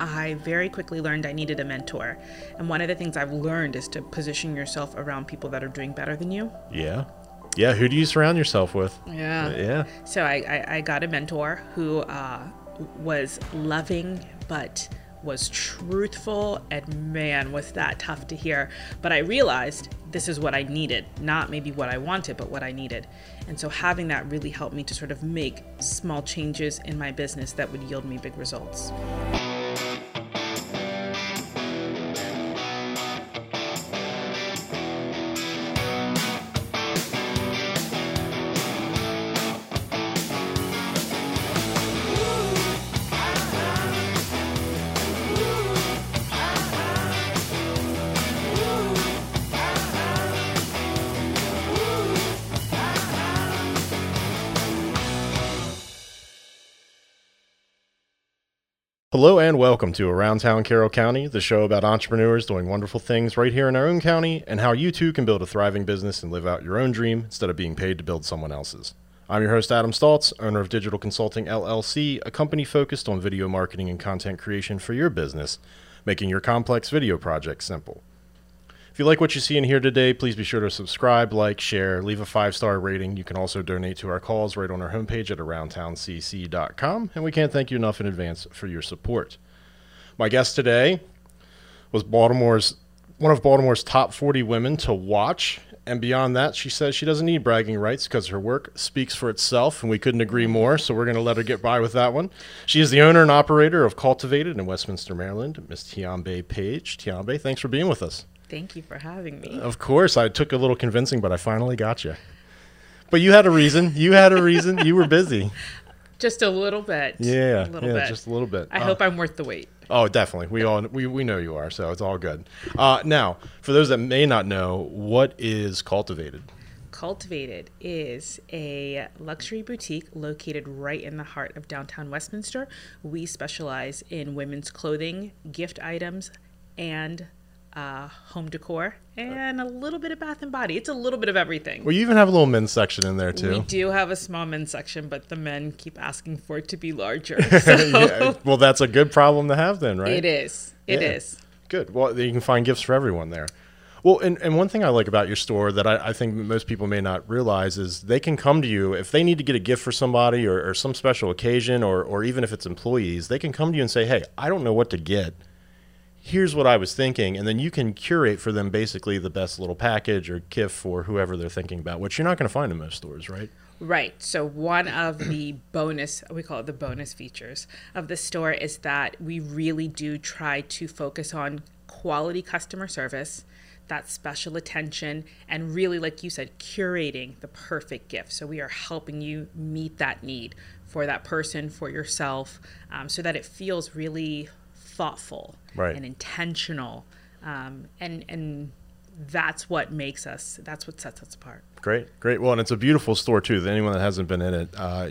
I very quickly learned I needed a mentor. And one of the things I've learned is to position yourself around people that are doing better than you. Yeah. Yeah. Who do you surround yourself with? Yeah. Yeah. So I, I, I got a mentor who uh, was loving, but was truthful and man was that tough to hear but i realized this is what i needed not maybe what i wanted but what i needed and so having that really helped me to sort of make small changes in my business that would yield me big results Hello and welcome to Around Town Carroll County, the show about entrepreneurs doing wonderful things right here in our own county and how you too can build a thriving business and live out your own dream instead of being paid to build someone else's. I'm your host, Adam Stoltz, owner of Digital Consulting LLC, a company focused on video marketing and content creation for your business, making your complex video projects simple. If you like what you see in here today, please be sure to subscribe, like, share, leave a five star rating. You can also donate to our calls right on our homepage at aroundtowncc.com. And we can't thank you enough in advance for your support. My guest today was Baltimore's one of Baltimore's top 40 women to watch. And beyond that, she says she doesn't need bragging rights because her work speaks for itself, and we couldn't agree more. So we're going to let her get by with that one. She is the owner and operator of Cultivated in Westminster, Maryland, Miss Tiambe Page. Tiambe, thanks for being with us. Thank you for having me Of course, I took a little convincing, but I finally got you. But you had a reason. You had a reason. You were busy. just a little bit Yeah, a little yeah, bit just a little bit. i Uh, hope i'm worth the wait Oh, definitely. We all we, we know you are, so it's all good. Uh, now, for those that may not know, what is cultivated? Cultivated is a luxury boutique located right in the heart of downtown Westminster. We specialize in women's clothing, gift items, and uh, home decor, and a little bit of bath and body. It's a little bit of everything. Well, you even have a little men's section in there too. We do have a small men's section, but the men keep asking for it to be larger. So Yeah, well, that's a good problem to have then, right? it is. It is. Yeah. Good. Well, you can find gifts for everyone there. Well, and, and one thing I like about your store that I, I think most people may not realize is they can come to you if they need to get a gift for somebody or, or some special occasion, or, or even if it's employees, they can come to you and say, hey, I don't know what to get. Here's what I was thinking. And then you can curate for them basically the best little package or gift for whoever they're thinking about, which you're not going to find in most stores, right? Right. So one of the bonus, we call it the bonus features of the store is that we really do try to focus on quality customer service, that special attention, and really, like you said, curating the perfect gift. So we are helping you meet that need for that person, for yourself, um, so that it feels really thoughtful Right. and intentional. Um, and, and that's what makes us, that's what sets us apart. Great, great. Well, and it's a beautiful store too. Anyone that hasn't been in it, uh,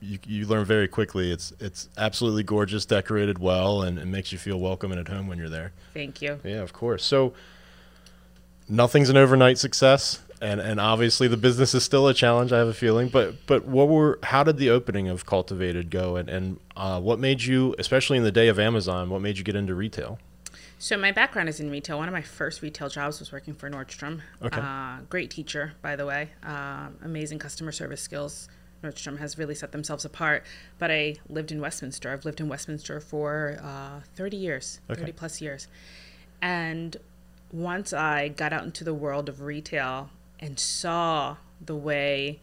you, you learn very quickly. It's it's absolutely gorgeous, decorated well, and it makes you feel welcome and at home when you're there. Thank you. Yeah, of course. So nothing's an overnight success, and and obviously the business is still a challenge. I have a feeling, but but what were how did the opening of Cultivated go, and and uh, what made you, especially in the day of Amazon, what made you get into retail? So my background is in retail. One of my first retail jobs was working for Nordstrom. Okay. Uh, great teacher, by the way. Um amazing customer service skills. Nordstrom has really set themselves apart. But I lived in Westminster. I've lived in Westminster for uh, 30 years, Okay. 30 plus years. And once I got out into the world of retail and saw the way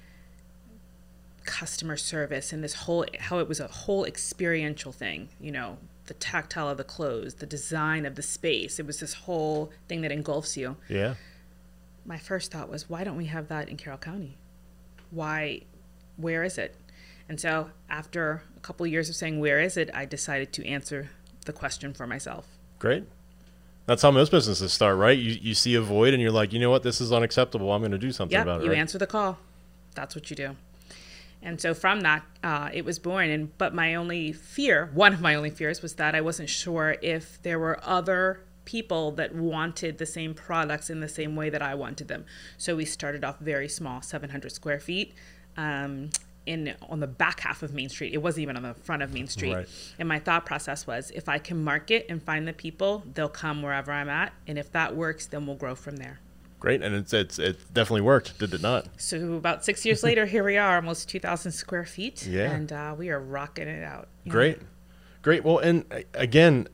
customer service and this whole how it was a whole experiential thing you know the tactile of the clothes the design of the space. It was this whole thing that engulfs you. Yeah, my first thought was why don't we have that in carroll county? Why where is it? And so after a couple of years of saying where is it? I decided to answer the question for myself. Great. That's how most businesses start, right? You you see a void, and you're like, you know what, this is unacceptable. I'm going to do something yeah about it. you right? answer the call that's what you do and so from that uh, it was born and but my only fear one of my only fears was that i wasn't sure if there were other people that wanted the same products in the same way that i wanted them so we started off very small 700 square feet um, in on the back half of Main Street. It wasn't even on the front of Main Street. Right. And my thought process was if I can market and find the people, they'll come wherever I'm at. And if that works, then we'll grow from there. Great, and it's it's it definitely worked, did it not? So about six years later, here we are, almost 2,000 square feet. Yeah. And uh, we are rocking it out. you know? Great, great. Well, and uh, again,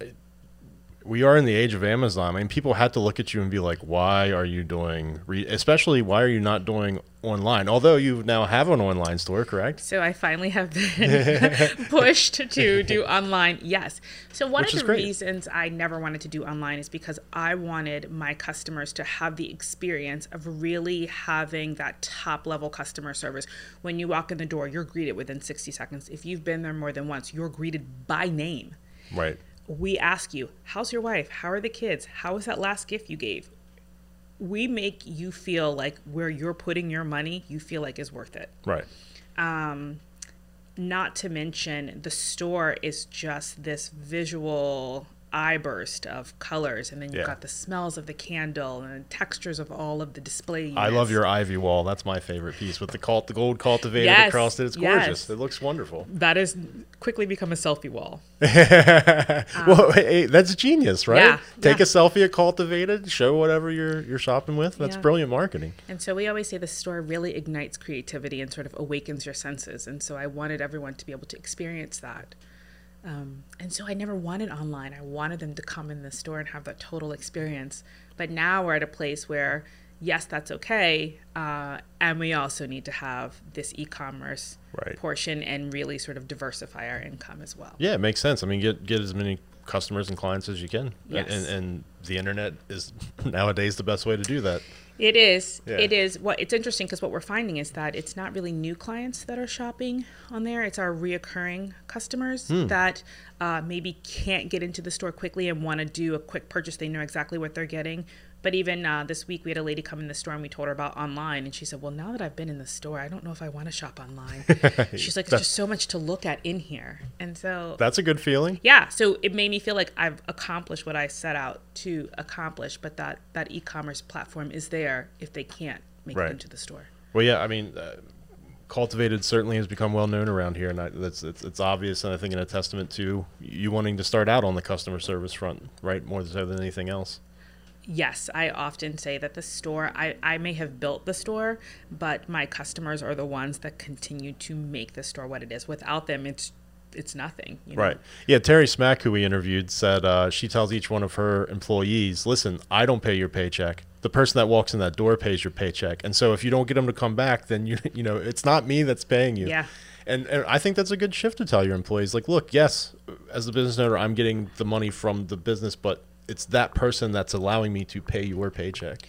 we are in the age of Amazon. I mean, people had to look at you and be like, "Why are you doing?" Re-? Especially, why are you not doing online? Although you now have an online store, correct? So I finally have been pushed to do online. Yes. So one Which of the great. reasons I never wanted to do online is because I wanted my customers to have the experience of really having that top level customer service. When you walk in the door, you're greeted within 60 seconds. If you've been there more than once, you're greeted by name. Right. We ask you, "How's your wife? How are the kids? How was that last gift you gave?" We make you feel like where you're putting your money, you feel like is worth it Right. Um, not to mention the store is just this visual eye burst of colors and then you've Yeah. got the smells of the candle and the textures of all of the display units. I love your ivy wall. That's my favorite piece with the cult, the gold cultivated Yes, across it. It's gorgeous. yes. It looks wonderful. that has quickly become a selfie wall well, hey, that's genius, right? Um, yeah, Take yeah. a selfie at cultivated, show whatever you're you're shopping with. That's brilliant marketing. and so we always say the store really ignites creativity and sort of awakens your senses and so i wanted everyone to be able to experience that um, and so i never wanted online i wanted them to come in the store and have that total experience but now we're at a place where yes that's okay uh, and we also need to have this e-commerce Right. portion and really sort of diversify our income as well Yeah, it makes sense. I mean, get get as many customers and clients as you can, Yes. and, and the internet is nowadays the best way to do that. It is. Yeah. It is. What it's interesting because what we're finding is that it's not really new clients that are shopping on there. It's our reoccurring customers Hmm. that uh, maybe can't get into the store quickly and want to do a quick purchase. They know exactly what they're getting. But even uh, this week, we had a lady come in the store and we told her about online, and she said, "Well, now that I've been in the store, I don't know if I want to shop online." She's like, "It's just so much to look at in here," and so That's a good feeling. yeah so it made me feel like i've accomplished what i set out to accomplish but that that e-commerce platform is there if they can't make Right. it into the store Well, yeah, I mean, uh, cultivated certainly has become well known around here, and I, that's it's, it's obvious, and I think in a testament to you wanting to start out on the customer service front, right, more so than anything else. Yes i often say that the store I, I may have built the store but my customers are the ones that continue to make the store what it is without them it's it's nothing you know? Right. Yeah. Terry Smack, who we interviewed, said uh, she tells each one of her employees, "Listen, I don't pay your paycheck. The person that walks in that door pays your paycheck. And so if you don't get them to come back, then you you know it's not me that's paying you." Yeah. And, and I think that's a good shift to tell your employees, like, look, yes, as the business owner, I'm getting the money from the business, but it's that person that's allowing me to pay your paycheck.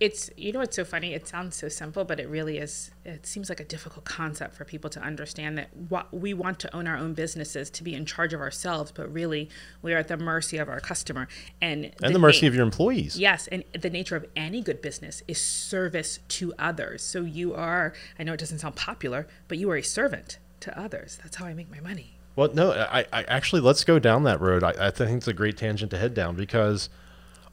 it's you know what's so funny? It sounds so simple but it really is it seems like a difficult concept for people to understand that what we want to own our own businesses to be in charge of ourselves but really we are at the mercy of our customer. And And the mercy of your employees. yes and the nature of any good business is service to others. So you are i know it doesn't sound popular but you are a servant to others. That's how i make my money Well, no, I, I actually let's go down that road. I, I think it's a great tangent to head down because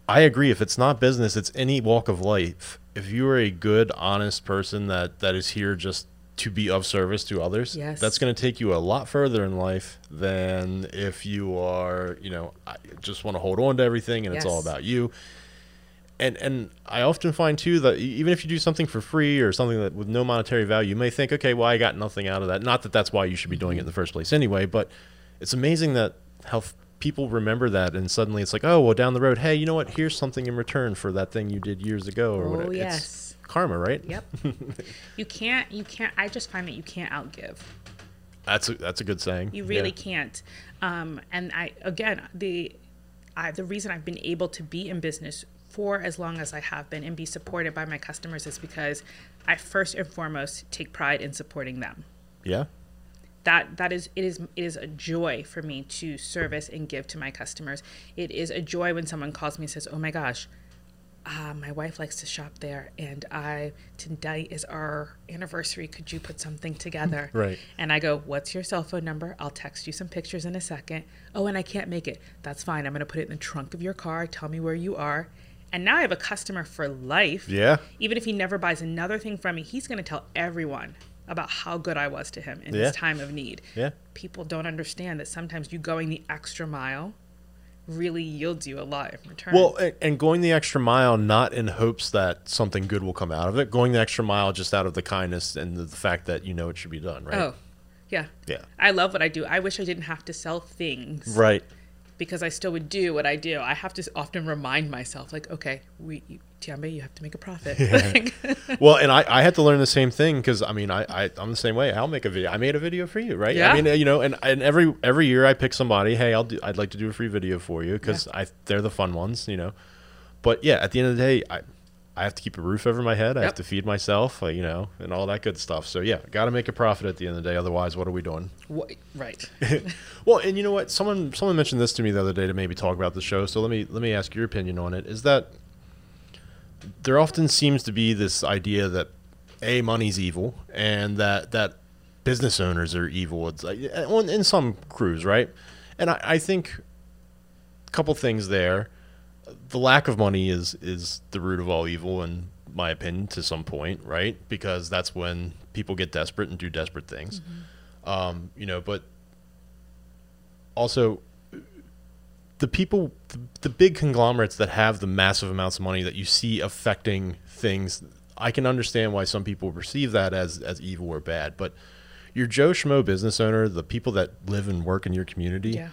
I agree. If it's not business, it's any walk of life. If you are a good, honest person that that is here just to be of service to others, Yes. that's going to take you a lot further in life than if you are, you know, I just want to hold on to everything and it's all about you. And and I often find too that even if you do something for free or something that with no monetary value, you may think, okay, well, I got nothing out of that. Not that that's why you should be doing it in the first place anyway, but it's amazing that how people remember that and suddenly it's like, oh, well, down the road, hey, you know what? Here's something in return for that thing you did years ago or Oh, whatever. yes. It's karma, right? yep you can't you can't i just find that you can't outgive That's a, that's a good saying. You really Yeah. can't. Um, and I again the I, the reason I've been able to be in business for as long as I have been and be supported by my customers is because I first and foremost take pride in supporting them. Yeah. That that is it is it is a joy for me to service and give to my customers. It is a joy when someone calls me and says, "Oh my gosh, uh, my wife likes to shop there, and I tonight is our anniversary. Could you put something together?" Right. And I go, "What's your cell phone number? I'll text you some pictures in a second. Oh, and I can't make it. That's fine. I'm going to put it in the trunk of your car. Tell me where you are." And now I have a customer for life. Yeah. Even if he never buys another thing from me, he's going to tell everyone about how good I was to him in Yeah. his time of need. Yeah. People don't understand that sometimes you going the extra mile really yields you a lot in return. Well, and going the extra mile, not in hopes that something good will come out of it. Going the extra mile just out of the kindness and the fact that you know it should be done, right? oh, yeah. Yeah. I love what I do. I wish I didn't have to sell things Right. Because I still would do what I do. I have to often remind myself, like, okay, we, you, Tiambe, you have to make a profit. Like, Well, and I, I had to learn the same thing because I mean I, I I'm the same way. I'll make a video. I made a video for you, right? Yeah. I mean, you know, and, and every every year I pick somebody. Hey, I'll do. I'd like to do a free video for you because I they're the fun ones, you know. But yeah, at the end of the day, I I have to keep a roof over my head. I have to feed myself, you know, and all that good stuff. So yeah, got to make a profit at the end of the day. Otherwise, what are we doing? wha- right. Well, and you know what? Someone someone mentioned this to me the other day to maybe talk about the show. So let me let me ask your opinion on it. Is that there often seems to be this idea that a money's evil and that that business owners are evil. It's like eh, on- in some crews, right? And I, I think a couple things there. The lack of money is is the root of all evil, in my opinion, to some point, right? Because that's when people get desperate and do desperate things. Um, you know, but also the people the, the big conglomerates that have the massive amounts of money that you see affecting things i can understand why some people perceive that as as evil or bad but your joe schmo business owner the people that live and work in your community Yeah.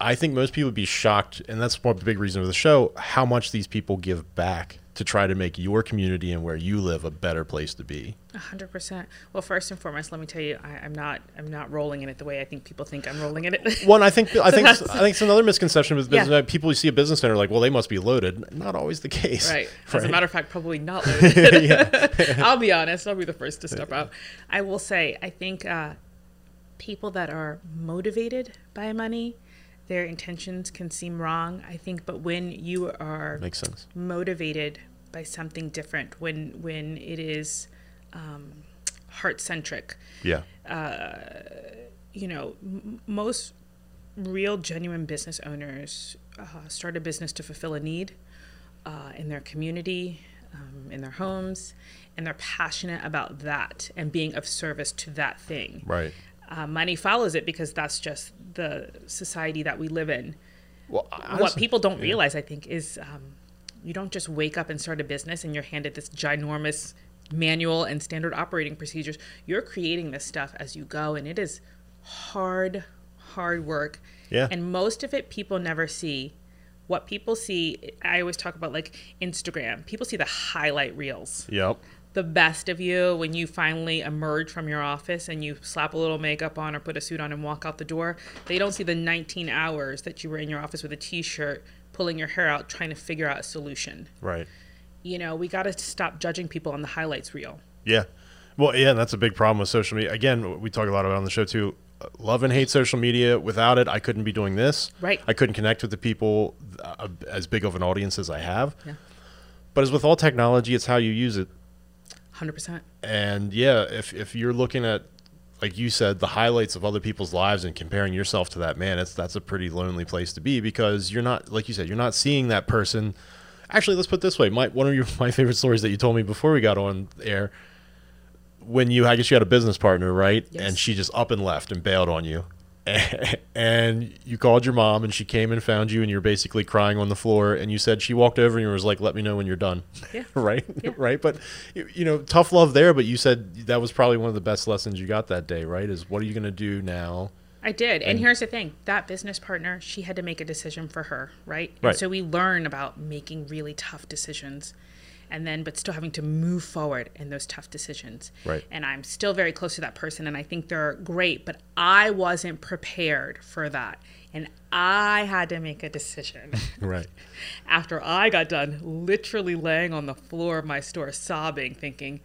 I think most people would be shocked and that's one of the big reason of the show how much these people give back to try to make your community and where you live a better place to be A hundred percent. Well, first and foremost, let me tell you, I, I'm not, I'm not rolling in it the way I think people think I'm rolling in it. One, I think, I think, I think it's another misconception with business. Yeah. People see a business center are like, well, they must be loaded. Not always the case. right. As a matter of fact, probably not loaded. I'll be honest. I'll be the first to step out. I will say, I think uh, people that are motivated by money, their intentions can seem wrong. I think, but when you are Makes sense. motivated by something different, when when it is um, heart centric, Yeah. you know, m- most real, genuine business owners uh, start a business to fulfill a need uh, in their community, um, in their homes, and they're passionate about that and being of service to that thing. Right. Uh, money follows it because that's just the society that we live in. Well, what people don't realize, I think, is um, you don't just wake up and start a business and you're handed this ginormous manual and standard operating procedures. You're creating this stuff as you go, and it is hard, hard work. Yeah. And most of it people never see. What people see, I always talk about like Instagram. People see the highlight reels Yep. The best of you when you finally emerge from your office and you slap a little makeup on or put a suit on and walk out the door. They don't see the 19 hours that you were in your office with a t shirt, pulling your hair out, trying to figure out a solution. Right. You know, we got to stop judging people on the highlights reel. Yeah. Well, yeah, and that's a big problem with social media. Again, we talk a lot about it on the show too. Love and hate social media. Without it, I couldn't be doing this. Right. I couldn't connect with the people uh, as big of an audience as I have. Yeah. But as with all technology, it's how you use it. 100%. And yeah, if if you're looking at like you said, the highlights of other people's lives and comparing yourself to that man, it's that's a pretty lonely place to be because you're not like you said, you're not seeing that person. Actually, let's put it this way: my one of your my favorite stories that you told me before we got on air, when you I guess you had a business partner, right? Yes. And she just up and left and bailed on you. And you called your mom, and she came and found you, and you're basically crying on the floor. And you said she walked over and you was like, "Let me know when you're done." Yeah. right, Yeah. right. But you know, tough love there. But you said that was probably one of the best lessons you got that day, right? Is what are you going to do now? I did. And, And- here's the thing that business partner, she had to make a decision for her, right? And Right. so we learn about making really tough decisions and then, but still having to move forward in those tough decisions. Right. And I'm still very close to that person and I think they're great, but I wasn't prepared for that. And I had to make a decision Right. after I got done literally laying on the floor of my store sobbing, thinking,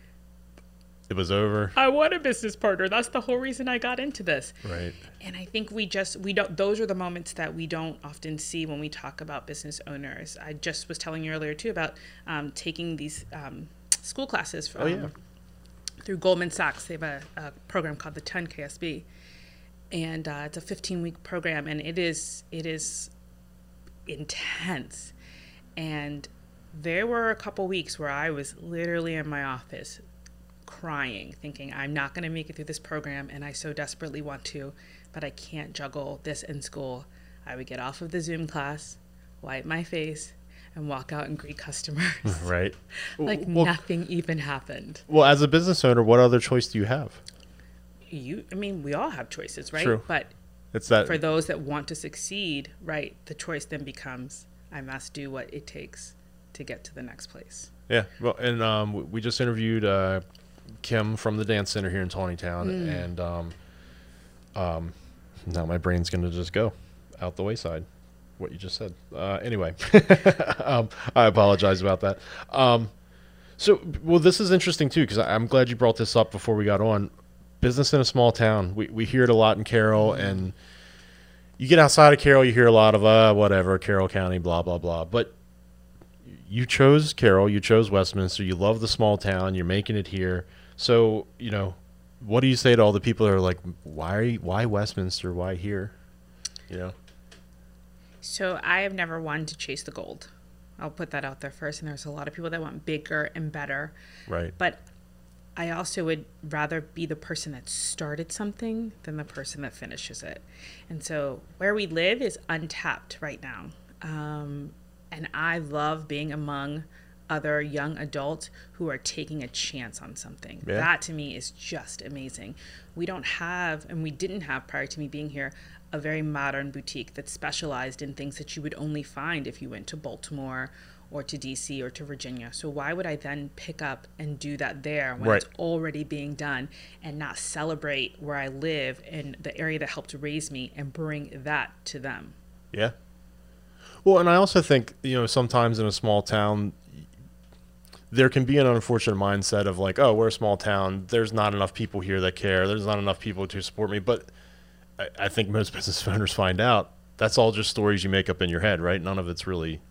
It was over. I want a business partner. That's the whole reason I got into this. Right. And I think we just we don't those are the moments that we don't often see when we talk about business owners. I just was telling you earlier too about um, taking these um, school classes from Oh, yeah. through Goldman Sachs. They have a, a program called the 10 KSB, and uh, it's a 15 week program, and it is it is intense. And there were a couple weeks where I was literally in my office crying, thinking, I'm not going to make it through this program and I so desperately want to, but I can't juggle this in school. I would get off of the Zoom class, wipe my face, and walk out and greet customers. Right. like well, nothing even happened. well, as a business owner, what other choice do you have? You, I mean, we all have choices, right? True. But It's that for those that want to succeed, right, the choice then becomes I must do what it takes to get to the next place. Yeah, well, and um, we just interviewed uh, Kim from the dance center here in Taneytown, Mm. and um, um, now my brain's gonna just go out the wayside. What you just said. Uh, anyway, um, I apologize about that. Um, so, well, this is interesting too because I'm glad you brought this up before we got on. Business in a small town. We we hear it a lot in Carroll, and you get outside of Carroll, you hear a lot of uh, whatever Carroll County, blah blah blah. But you chose Carroll, you chose Westminster, you love the small town, you're making it here. So, you know, what do you say to all the people that are like, why, why Westminster, why here? You know, So I have never wanted to chase the gold. I'll put that out there first. And there's a lot of people that want bigger and better. right? But I also would rather be the person that started something than the person that finishes it. And so where we live is untapped right now. Um, and I love being among other young adults who are taking a chance on something. Yeah. That to me is just amazing. We don't have, and we didn't have prior to me being here, a very modern boutique that specialized in things that you would only find if you went to Baltimore or to DC or to Virginia. So why would I then pick up and do that there when Right. it's already being done and not celebrate where I live and the area that helped raise me and bring that to them? Yeah. Well, and I also think, you know, sometimes in a small town, there can be an unfortunate mindset of like, oh, we're a small town. There's not enough people here that care. There's not enough people to support me. But I, I think most business owners find out that's all just stories you make up in your head, right? None of it's really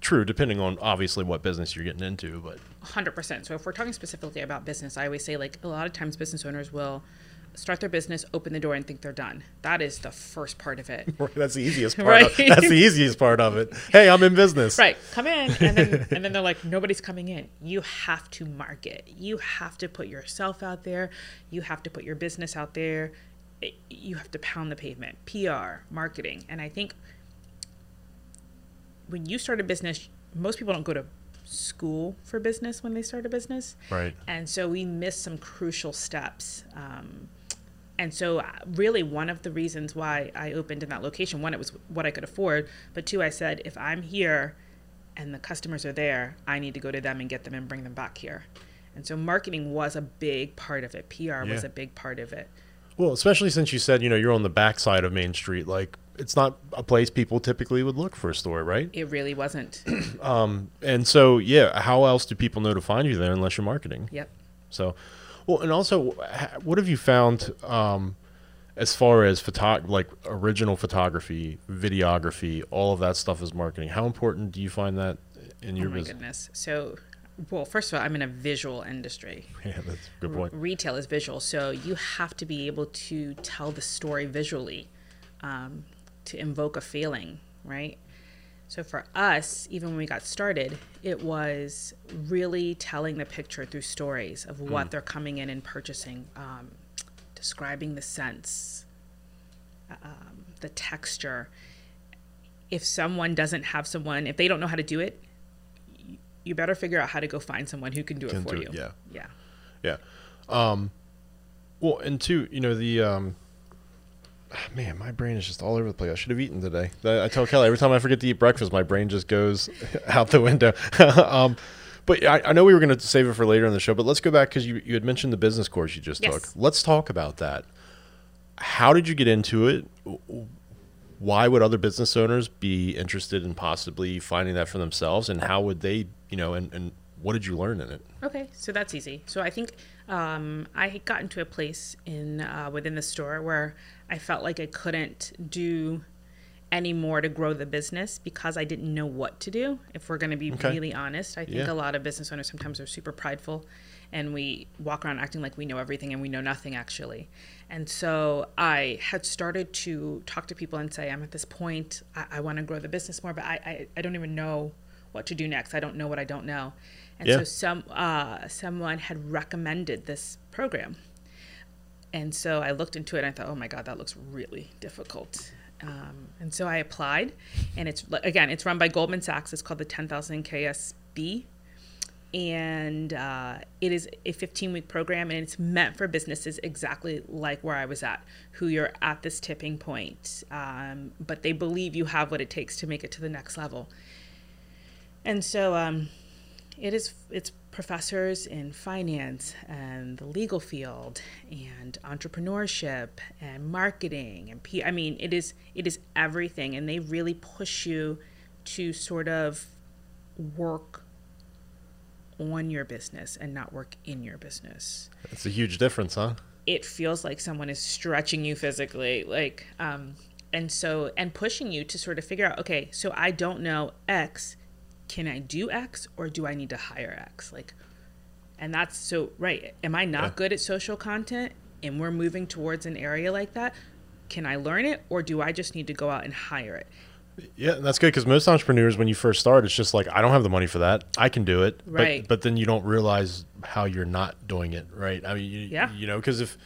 true, depending on obviously what business you're getting into. But 100%. So if we're talking specifically about business, I always say like a lot of times business owners will start their business, open the door and think they're done. That is the first part of it. that's the easiest part. Right. Of, that's the easiest part of it. Hey, I'm in business. Right. Come in and then and then they're like nobody's coming in. You have to market. You have to put yourself out there. You have to put your business out there. You have to pound the pavement. PR, marketing. And I think when you start a business, most people don't go to school for business when they start a business. Right. And so we miss some crucial steps. Um, and so, uh, really, one of the reasons why I opened in that location, one, it was what I could afford, but two, I said, if I'm here and the customers are there, I need to go to them and get them and bring them back here. And so, marketing was a big part of it. PR was a big part of it. Well, especially since you said, you know, you're on the backside of Main Street. Like, it's not a place people typically would look for a store, right? It really wasn't. And so, yeah, how else do people know to find you there unless you're marketing? yep. So, well, and also, what have you found um, as far as photo- like original photography, videography, all of that stuff is marketing? How important do you find that in your oh my business? goodness. So, well, first of all, I'm in a visual industry. Yeah, that's a good point. retail is visual, so you have to be able to tell the story visually um, to invoke a feeling, right? So for us, even when we got started, it was really telling the picture through stories of what they're coming in and purchasing, um, describing the scents, um, the texture. If someone doesn't have someone, if they don't know how to do it, you better figure out how to go find someone who can do Can it for do you. it, yeah. Yeah. Yeah. Um, well, and two, you know, the um, man, my brain is just all over the place. I should have eaten today. I tell Kelly every time I forget to eat breakfast, my brain just goes out the window. um, but I, I know we were going to save it for later in the show, but let's go back because you, you had mentioned the business course you just Yes. took. Let's talk about that. How did you get into it? Why would other business owners be interested in possibly finding that for themselves? And how would they, you know, and, and what did you learn in it? Okay, so that's easy. So I think um, I had gotten to a place in uh, within the store where I felt like I couldn't do any more to grow the business because I didn't know what to do. If we're going to be Okay. really honest, I think Yeah. a lot of business owners sometimes are super prideful, and we walk around acting like we know everything and we know nothing actually. And so I had started to talk to people and say, I'm at this point. I, I want to grow the business more, but I, I I don't even know what to do next. I don't know what I don't know. And Yeah. so some uh, someone had recommended this program. And so I looked into it and I thought, oh my God, that looks really difficult. Um, and so I applied, and it's again, it's run by Goldman Sachs. It's called the 10,000 KSB, and uh, it is a 15 week program, and it's meant for businesses exactly like where I was at, who you're at this tipping point, um, but they believe you have what it takes to make it to the next level. And so um, it is it's professors in finance and the legal field and entrepreneurship and marketing and P- I mean it is it is everything and they really push you to sort of work on your business and not work in your business It's a huge difference, huh? it feels like someone is stretching you physically like um and so and pushing you to sort of figure out okay so i don't know x can i do x or do i need to hire x like and that's so right am i not Yeah. good at social content and we're moving towards an area like that can i learn it or do i just need to go out and hire it Yeah, that's good because most entrepreneurs, when you first start, it's just like I don't have the money for that. I can do it, Right. But, but then you don't realize how you're not doing it, right? I mean, you, Yeah. you know, because if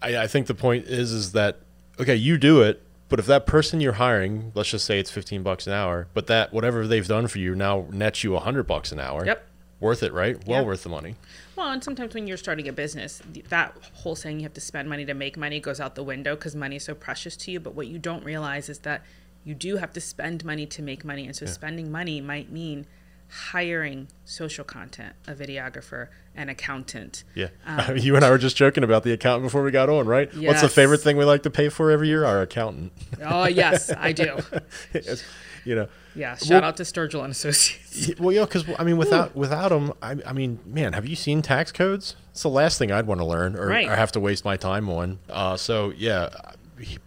I, I think the point is, is that okay, you do it, but if that person you're hiring, let's just say it's fifteen bucks an hour, but that whatever they've done for you now nets you a hundred bucks an hour. Yep. Worth it, right? Well Yeah. worth the money. Well, and sometimes when you're starting a business, that whole saying you have to spend money to make money goes out the window because money is so precious to you. But what you don't realize is that you do have to spend money to make money. And so spending money might mean hiring social content, a videographer, an accountant. Yeah. Um, you and I were just joking about the accountant before we got on, right? What's the favorite thing we like to pay for every year? Our accountant. Oh, yes, I do. It's, you know. Yeah. Shout Well- out to Sturgill and Associates. Well, yeah, because I mean, without without them, I, I mean, man, have you seen tax codes? It's the last thing I'd want to learn or, Right. or have to waste my time on. Uh, so yeah,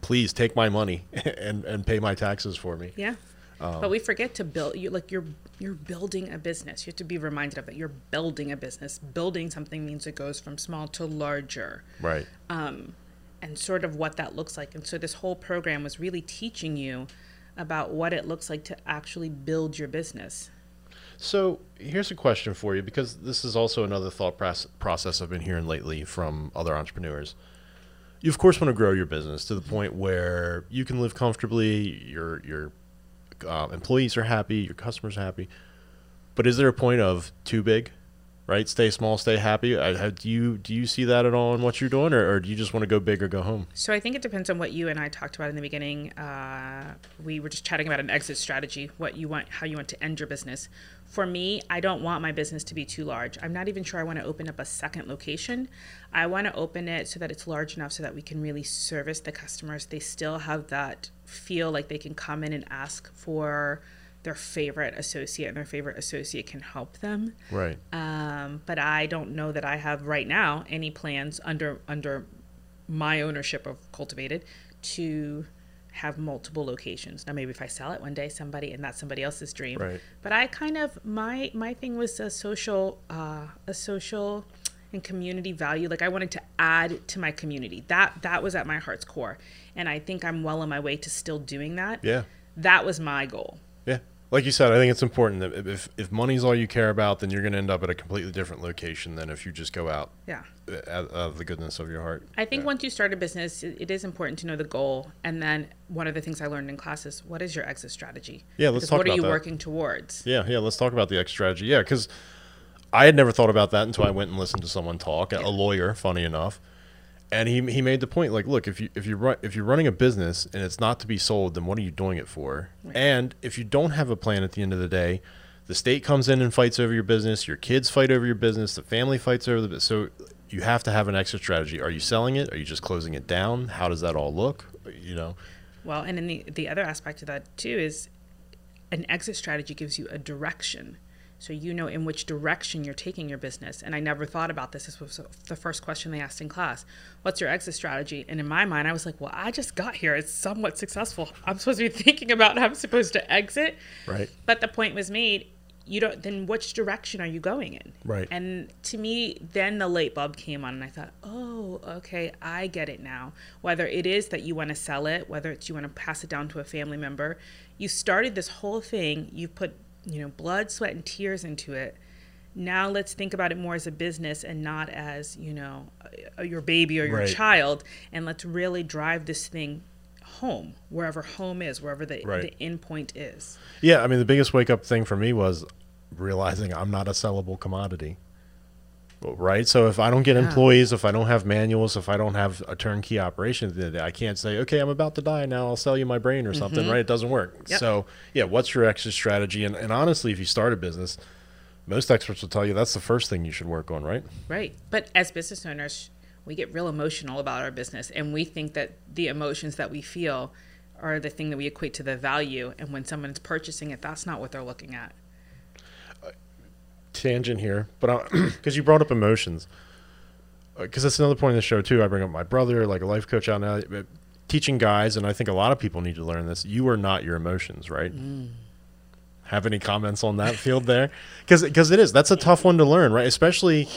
please take my money and and pay my taxes for me. Yeah. Um, but we forget to build you like you're you're building a business. You have to be reminded of that. You're building a business. Building something means it goes from small to larger. Right. Um, and sort of what that looks like. And so this whole program was really teaching you about what it looks like to actually build your business. So here's a question for you because this is also another thought process I've been hearing lately from other entrepreneurs. You of course want to grow your business to the point where you can live comfortably, your your uh, employees are happy, your customers are happy. But is there a point of too big, right? Stay small, stay happy. I, I, do you do you see that at all in what you're doing, or, or do you just want to go big or go home? So I think it depends on what you and I talked about in the beginning. Uh, we were just chatting about an exit strategy, what you want, how you want to end your business. For me, I don't want my business to be too large. I'm not even sure I want to open up a second location. I want to open it so that it's large enough so that we can really service the customers. They still have that feel like they can come in and ask for their favorite associate, and their favorite associate can help them. Right. um, but I don't know that I have right now any plans under under my ownership of Cultivated to have multiple locations. Now, maybe if I sell it one day, somebody and that's somebody else's dream. Right. But I kind of my my thing was a social uh, a social and community value. Like I wanted to add to my community. That that was at my heart's core, and I think I'm well on my way to still doing that. Yeah. That was my goal. Yeah. Like you said, I think it's important that if, if money's all you care about, then you're going to end up at a completely different location than if you just go out Yeah. uh, out of the goodness of your heart. I think Yeah. once you start a business, it is important to know the goal. And then one of the things I learned in class is what is your exit strategy? Yeah, let's Because talk What are you that. working towards? Yeah, yeah. Let's talk about the exit strategy. Yeah, because I had never thought about that until I went and listened to someone talk, a lawyer, funny enough, and he he made the point like, look, if you if you run if you're running a business and it's not to be sold, then what are you doing it for? And if you don't have a plan at the end of the day, the state comes in and fights over your business, your kids fight over your business, the family fights over the business. So you have to have an exit strategy. Are you selling it? Are you just closing it down? How does that all look? You know. Well, and then the, the other aspect of that too is an exit strategy gives you a direction. So you know in which direction you're taking your business. And I never thought about this. This was the first question they asked in class. What's your exit strategy? And in my mind, I was like, well, I just got here. It's somewhat successful. I'm supposed to be thinking about how I'm supposed to exit. Right. But the point was made. You don't. Then which direction are you going in? Right. And to me, then the light bulb came on, and I thought, oh, okay, I get it now. Whether it is that you want to sell it, whether it's you want to pass it down to a family member, you started this whole thing. You put, you know, blood, sweat, and tears into it. Now let's think about it more as a business and not as, you know, uh, your baby or your Right. child. And let's really drive this thing home, wherever home is, wherever the, Right. the end point is. Yeah, I mean, the biggest wake up thing for me was realizing I'm not a sellable commodity. Right? So if I don't get Yeah. employees, if I don't have manuals, if I don't have a turnkey operation, at the end of the day, I can't say, okay, I'm about to die now, I'll sell you my brain or something, right? It doesn't work. Mm-hmm. Yep. So, yeah, what's your exit strategy? And, and honestly, if you start a business, most experts will tell you that's the first thing you should work on, right? Right. But as business owners, we get real emotional about our business and we think that the emotions that we feel are the thing that we equate to the value. And when someone's purchasing it, that's not what they're looking at. Tangent here, but because you brought up emotions, uh, because that's another point of the show too. I bring up my brother, like a life coach out now, uh, teaching guys, and I think a lot of people need to learn this. You are not your emotions, right? Mm. Have any comments on that field there? Because it is that's a tough one to learn, right? Especially.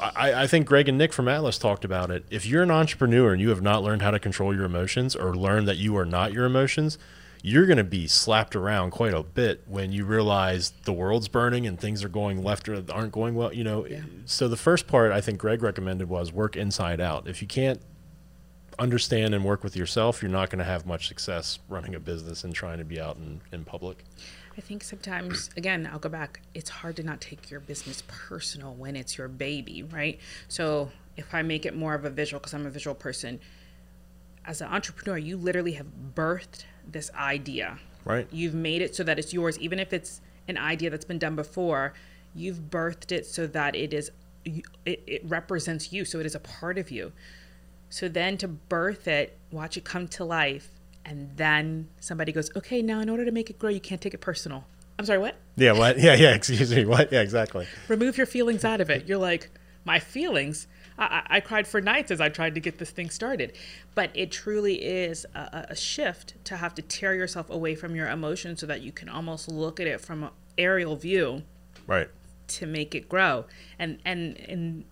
I, I think Greg and Nick from Atlas talked about it. If you're an entrepreneur and you have not learned how to control your emotions or learn that you are not your emotions, you're going to be slapped around quite a bit when you realize the world's burning and things are going left or aren't going well. You know, so the first part I think Greg recommended was work inside out. If you can't understand and work with yourself, you're not going to have much success running a business and trying to be out in, in public. I think sometimes, again, I'll go back. It's hard to not take your business personal when it's your baby, right? So if I make it more of a visual, because I'm a visual person, as an entrepreneur, you literally have birthed this idea. Right. You've made it so that it's yours, even if it's an idea that's been done before. You've birthed it so that it is, it, it represents you, so it is a part of you. So then to birth it, watch it come to life, and then somebody goes, okay, now in order to make it grow, you can't take it personal. I'm sorry, what? Yeah. What? Yeah. Yeah. Excuse me. What? Yeah. Exactly. Remove your feelings out of it. You're like, my feelings? I, I, I cried for nights as I tried to get this thing started. But it truly is a, a- a shift to have to tear yourself away from your emotions so that you can almost look at it from an aerial view Right. to make it grow and and and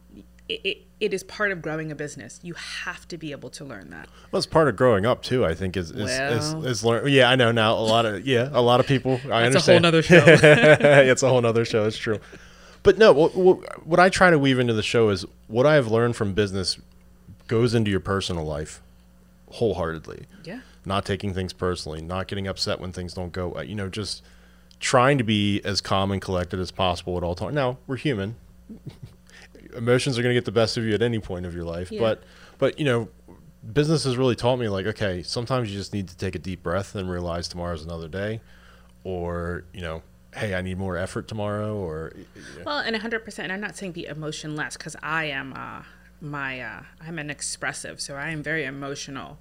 it, it, it is part of growing a business you have to be able to learn that Well, it's part of growing up too. I think is is, Well. is, is learn. Yeah, I know now. A lot of yeah, a lot of people. I That's understand. It's a whole other show. it's a whole other show. It's true. But no, what, what, what I try to weave into the show is what I have learned from business goes into your personal life wholeheartedly. yeah Not taking things personally, not getting upset when things don't go. uh, You know, just trying to be as calm and collected as possible at all times. Now we're human. Emotions are going to get the best of you at any point of your life, Yeah. but but you know, business has really taught me like, okay, sometimes you just need to take a deep breath and realize tomorrow's another day, or you know, hey, I need more effort tomorrow, or well and 100% and i'm not saying be emotionless because i am uh my uh i'm an expressive so i am very emotional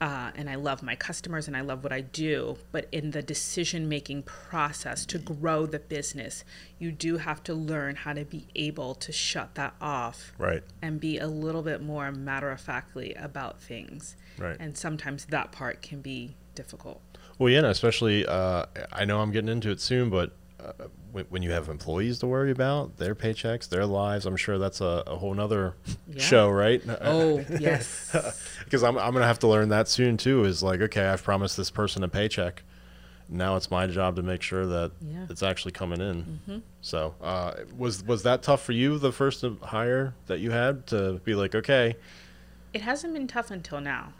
uh, and I love my customers and I love what I do. But in the decision making process to grow the business, you do have to learn how to be able to shut that off right, and be a little bit more matter of factly about things. Right. And sometimes that part can be difficult. Well, yeah, especially uh, I know I'm getting into it soon, but uh, when, when you have employees to worry about, their paychecks, their lives, I'm sure that's a, a whole nother Yeah. show, right? Oh, yes. Because I'm, I'm going to have to learn that soon too. Is like, okay, I've promised this person a paycheck. Now it's my job to make sure that Yeah. it's actually coming in. So, uh, was was that tough for you? The first hire that you had to be like, okay, It hasn't been tough until now.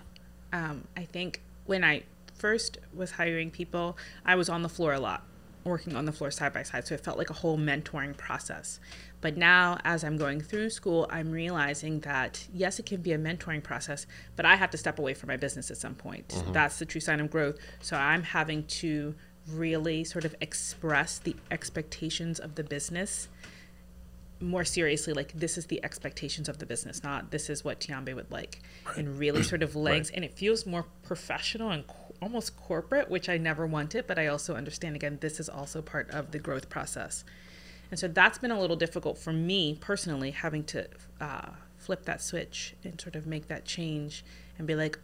Um, I think when I first was hiring people, I was on the floor a lot, working on the floor side by side. So it felt like a whole mentoring process. But now, as I'm going through school, I'm realizing that yes, it can be a mentoring process, but I have to step away from my business at some point. Mm-hmm. That's the true sign of growth. So I'm having to really sort of express the expectations of the business more seriously like this is the expectations of the business not this is what tiambe would like and really sort of legs and it feels more professional and almost corporate which i never wanted but i also understand again this is also part of the growth process and so that's been a little difficult for me personally having to uh, flip that switch and sort of make that change and be like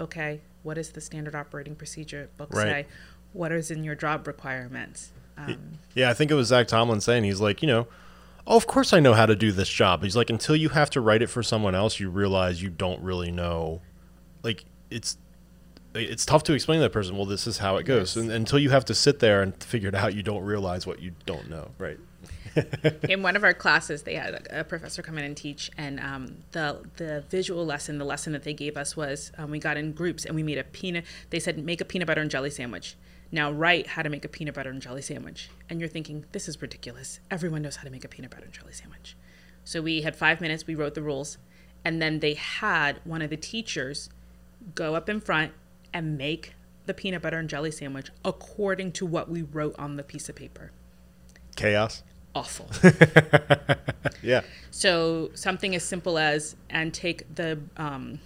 okay what is the standard operating procedure book Right. say what is in your job requirements um, Yeah, I think it was Zach Tomlin saying he's like, you know, oh, of course I know how to do this job. He's like, until you have to write it for someone else, you realize you don't really know. Like it's it's tough to explain to that person. Well, this is how it goes, Yes. and until you have to sit there and figure it out, you don't realize what you don't know. Right. in one of our classes, they had a, a professor come in and teach, and um, the the visual lesson, the lesson that they gave us was um, we got in groups and we made a peanut. They said make a peanut butter and jelly sandwich. Now write how to make a peanut butter and jelly sandwich, and you're thinking this is ridiculous. Everyone knows how to make a peanut butter and jelly sandwich. So we had five minutes. We wrote the rules, and then they had one of the teachers go up in front and make the peanut butter and jelly sandwich according to what we wrote on the piece of paper. Chaos. Awful. Yeah. So something as simple as and take the um,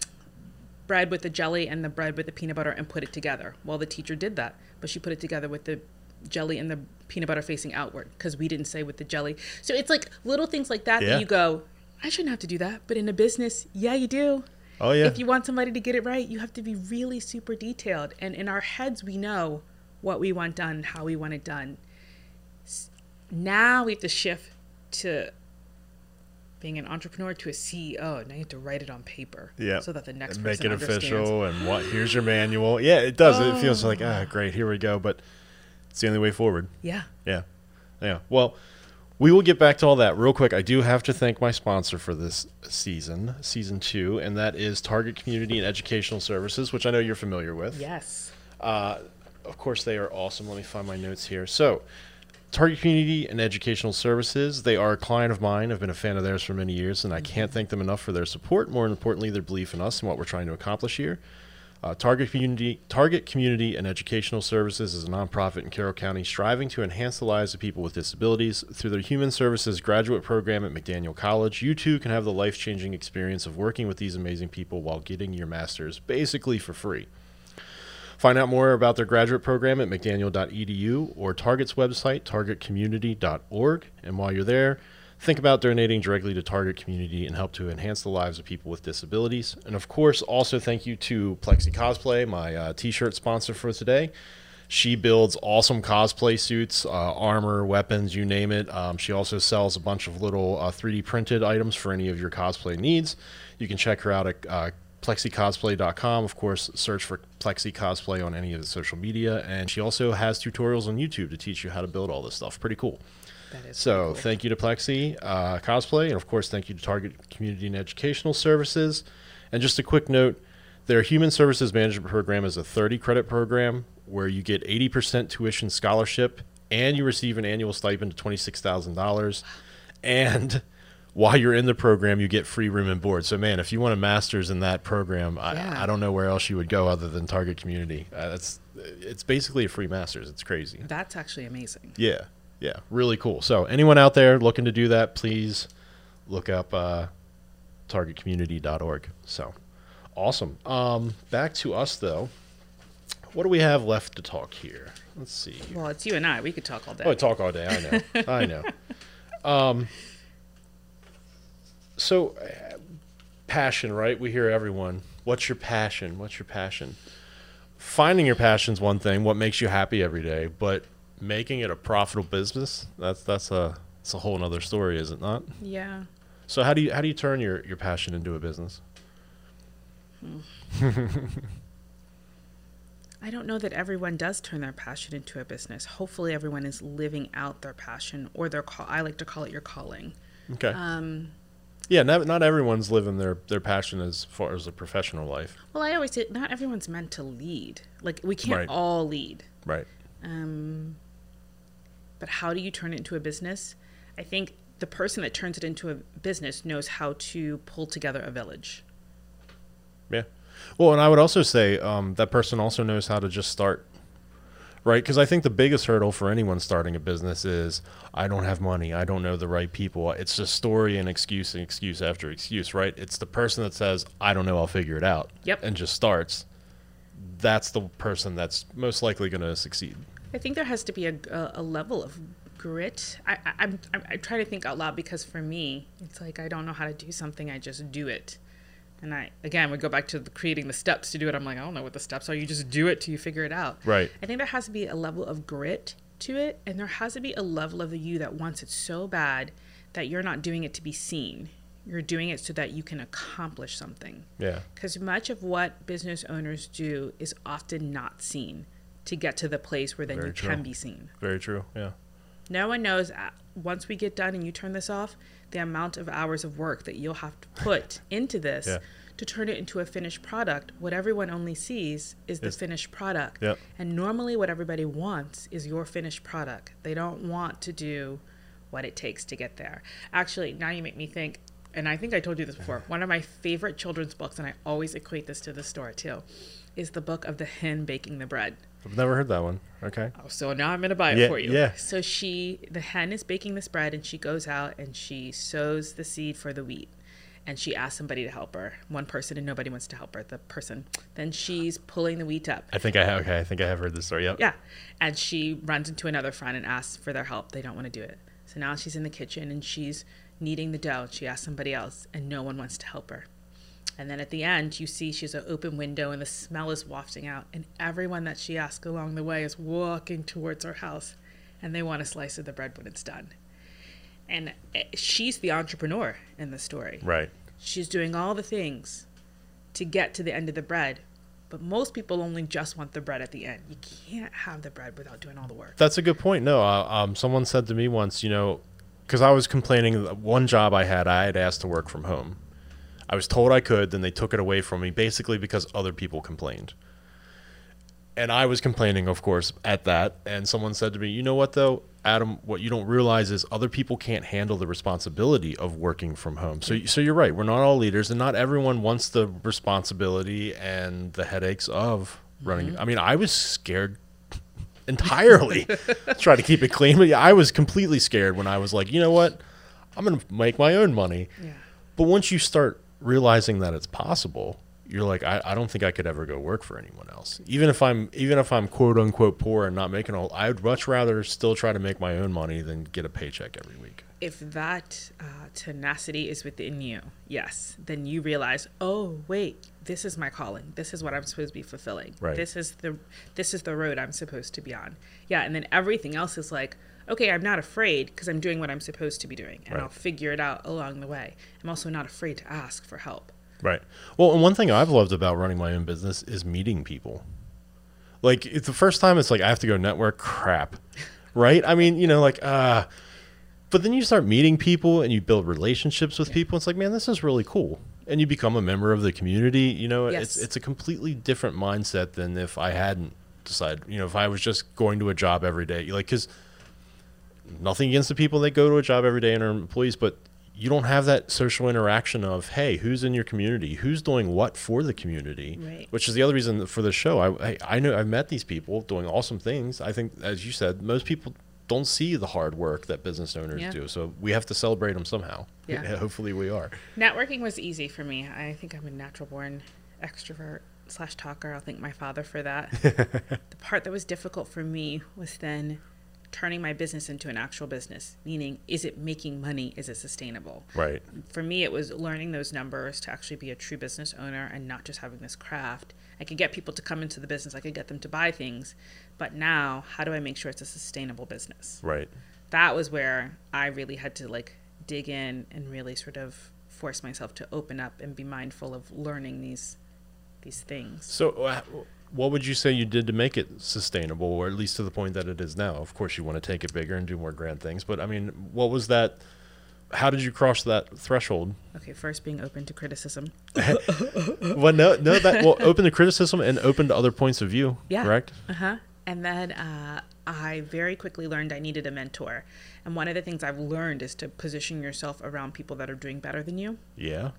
bread with the jelly and the bread with the peanut butter and put it together. Well, the teacher did that, but she put it together with the jelly and the peanut butter facing outward because we didn't say with the jelly. So it's like little things like that Yeah. that you go, I shouldn't have to do that, but in a business, yeah, you do. Oh yeah. If you want somebody to get it right, you have to be really super detailed. And in our heads, we know what we want done, how we want it done. Now we have to shift to being an entrepreneur to a CEO. Now you have to write it on paper. Yeah. So that the next and make it official and what here's your manual. Yeah, it does. It feels like ah great, here we go, but it's the only way forward. Yeah. Yeah. Yeah. Well, we will get back to all that real quick. I do have to thank my sponsor for this season, season 2, and that is Target Community and Educational Services, which I know you're familiar with. Yes. Uh, of course, they are awesome. Let me find my notes here. So, Target Community and Educational Services, they are a client of mine. I've been a fan of theirs for many years, and I can't thank them enough for their support. More importantly, their belief in us and what we're trying to accomplish here. Uh, Target Community, Target Community and Educational Services is a nonprofit in Carroll County striving to enhance the lives of people with disabilities through their Human Services graduate program at McDaniel College. You too can have the life-changing experience of working with these amazing people while getting your master's basically for free. Find out more about their graduate program at mcdaniel.edu or Target's website, targetcommunity.org. And while you're there, think about donating directly to Target Community and help to enhance the lives of people with disabilities. And of course, also thank you to Plexi Cosplay, my uh, t shirt sponsor for today. She builds awesome cosplay suits, uh, armor, weapons, you name it. Um, she also sells a bunch of little uh, 3D printed items for any of your cosplay needs. You can check her out at uh, plexicosplay.com. Of course, search for Plexi Cosplay on any of the social media. And she also has tutorials on YouTube to teach you how to build all this stuff. Pretty cool. That is So cool. thank you to Plexi uh, Cosplay, and of course, thank you to Target Community and Educational Services. And just a quick note: their Human Services Management Program is a 30 credit program where you get 80% tuition scholarship, and you receive an annual stipend of $26,000. And while you're in the program, you get free room and board. So, man, if you want a master's in that program, Yeah. I, I don't know where else you would go other than Target Community. Uh, that's it's basically a free master's. It's crazy. That's actually amazing. Yeah, yeah, really cool. So anyone out there looking to do that, please look up uh, targetcommunity.org. So awesome. Um, back to us though. What do we have left to talk here? Let's see. here. Well, it's you and I. We could talk all day. Oh, talk all day. I know. I know. Um, so, uh, passion, right? We hear everyone. What's your passion? What's your passion? Finding your passion's one thing. What makes you happy every day, but making it a profitable business that's that's a it's a whole other story, is it not? yeah. So how do you how do you turn your your passion into a business? I don't know that everyone does turn their passion into a business. Hopefully, everyone is living out their passion or their call. I like to call it your calling. Okay. Um, yeah, not not everyone's living their their passion as far as a professional life, well, I always say not everyone's meant to lead. Like we can't Right. all lead. right? Um, but how do you turn it into a business? I think the person that turns it into a business knows how to pull together a village. Yeah. Well, and I would also say um, that person also knows how to just start, right? Because I think the biggest hurdle for anyone starting a business is I don't have money, I don't know the right people. It's just story and excuse and excuse after excuse, right? It's the person that says I don't know, I'll figure it out, Yep. and just starts. That's the person that's most likely going to succeed. I think there has to be a, a, a level of grit. I, I, I'm, I'm, I try to think out loud because for me, it's like I don't know how to do something, I just do it. And I, again, we go back to the creating the steps to do it. I'm like, I don't know what the steps are. You just do it till you figure it out. Right. I think there has to be a level of grit to it, and there has to be a level of the you that wants it so bad that you're not doing it to be seen. You're doing it so that you can accomplish something. Yeah. Because much of what business owners do is often not seen to get to the place where then Very you true. can be seen. Very true. Yeah. No one knows uh, once we get done and you turn this off, the amount of hours of work that you'll have to put into this Yeah. to turn it into a finished product. What everyone only sees is the Is- finished product. Yep. And normally, what everybody wants is your finished product. They don't want to do what it takes to get there. Actually, now you make me think, and I think I told you this before. One of my favorite children's books, and I always equate this to the store too, is the book of the hen baking the bread. I've never heard that one. Okay. Oh, so now I'm gonna buy it Yeah, for you. yeah. So she, the hen is baking this bread, and she goes out and she sows the seed for the wheat, and she asks somebody to help her. One person, and nobody wants to help her. The person. Then she's pulling the wheat up. I think I have. Okay, I think I have heard this story. Yep. Yeah, and she runs into another friend and asks for their help. They don't want to do it. So now she's in the kitchen and she's kneading the dough. She asks somebody else, and no one wants to help her. And then at the end, you see she's an open window and the smell is wafting out, and everyone that she asks along the way is walking towards her house, and they want a slice of the bread when it's done. And eh, she's the entrepreneur in the story. Right. She's doing all the things to get to the end of the bread, but most people only just want the bread at the end. You can't have the bread without doing all the work. That's a good point. No, uh, um, someone said to me once, you know, because I was complaining that one job I had, I had asked to work from home. I was told I could, then they took it away from me, basically because other people complained. And I was complaining, of course, at that. And someone said to me, you know what, though, Adam, what you don't realize is other people can't handle the responsibility of working from home. So, so you're right. We're not all leaders, and not everyone wants the responsibility and the headaches of running. Mm-hmm. I mean, I was scared entirely. Try to keep it clean, but yeah, I was completely scared when I was like, you know what, I'm going to make my own money. Yeah. But once you start realizing that it's possible, you're like, I, I don't think I could ever go work for anyone else. Even if I'm even if I'm quote unquote poor and not making a, I'd much rather still try to make my own money than get a paycheck every week. If that uh, tenacity is within you, yes, then you realize, oh wait, this is my calling. This is what I'm supposed to be fulfilling. Right. This is the this is the road I'm supposed to be on. Yeah, and then everything else is like, okay, I'm not afraid because I'm doing what I'm supposed to be doing, and Right. I'll figure it out along the way. I'm also not afraid to ask for help. Right. Well, and one thing I've loved about running my own business is meeting people. Like it's the first time it's like I have to go network crap. Right? I mean, you know, like uh but then you start meeting people and you build relationships with people. It's like, man, this is really cool. And you become a member of the community, you know, Yes. it's it's a completely different mindset than if I hadn't decided, you know, if I was just going to a job every day. Like cuz nothing against the people that go to a job every day and are employees, but you don't have that social interaction of hey, who's in your community, who's doing what for the community, Right. which is the other reason for the show. I, I I know I've met these people doing awesome things. I think, as you said, most people don't see the hard work that business owners Yeah. do, so we have to celebrate them somehow. Yeah. hopefully we are. Networking was easy for me. I think I'm a natural born extrovert slash talker. I'll thank my father for that. the part that was difficult for me was then turning my business into an actual business, meaning is it making money? Is it sustainable? Right. For me, it was learning those numbers to actually be a true business owner and not just having this craft. I could get people to come into the business, I could get them to buy things, but now how do I make sure it's a sustainable business? Right. that was where I really had to like dig in and really sort of force myself to open up and be mindful of learning these these things. So, uh, what would you say you did to make it sustainable, or at least to the point that it is now? Of course, you want to take it bigger and do more grand things, but I mean, what was that? How did you cross that threshold? Okay, first being open to criticism. well, no, no, that well, open to criticism and open to other points of view. Yeah. Correct. Uh huh. And then uh, I very quickly learned I needed a mentor. And one of the things I've learned is to position yourself around people that are doing better than you. Yeah.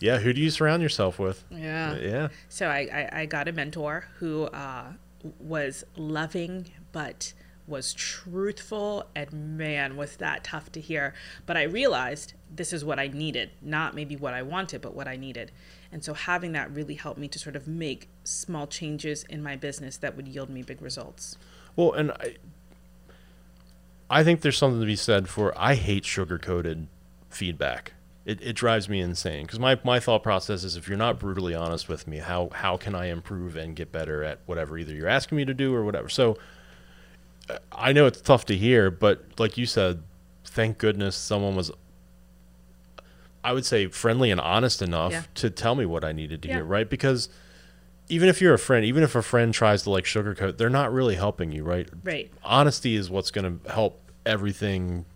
Yeah. Who do you surround yourself with? Yeah. Yeah. So I, I, I got a mentor who uh, was loving but was truthful and man was that tough to hear but i realized this is what i needed not maybe what i wanted but what i needed and so having that really helped me to sort of make small changes in my business that would yield me big results Well, and I, I think there's something to be said for I hate sugar coated feedback. It, it drives me insane because my, my thought process is if you're not brutally honest with me, how how can I improve and get better at whatever either you're asking me to do or whatever. So uh, I know it's tough to hear, but like you said, thank goodness someone was. I would say friendly and honest enough Yeah. to tell me what I needed to Yeah. hear, right? Because even if you're a friend, even if a friend tries to like sugarcoat, they're not really helping you, right? right honesty is what's going to help everything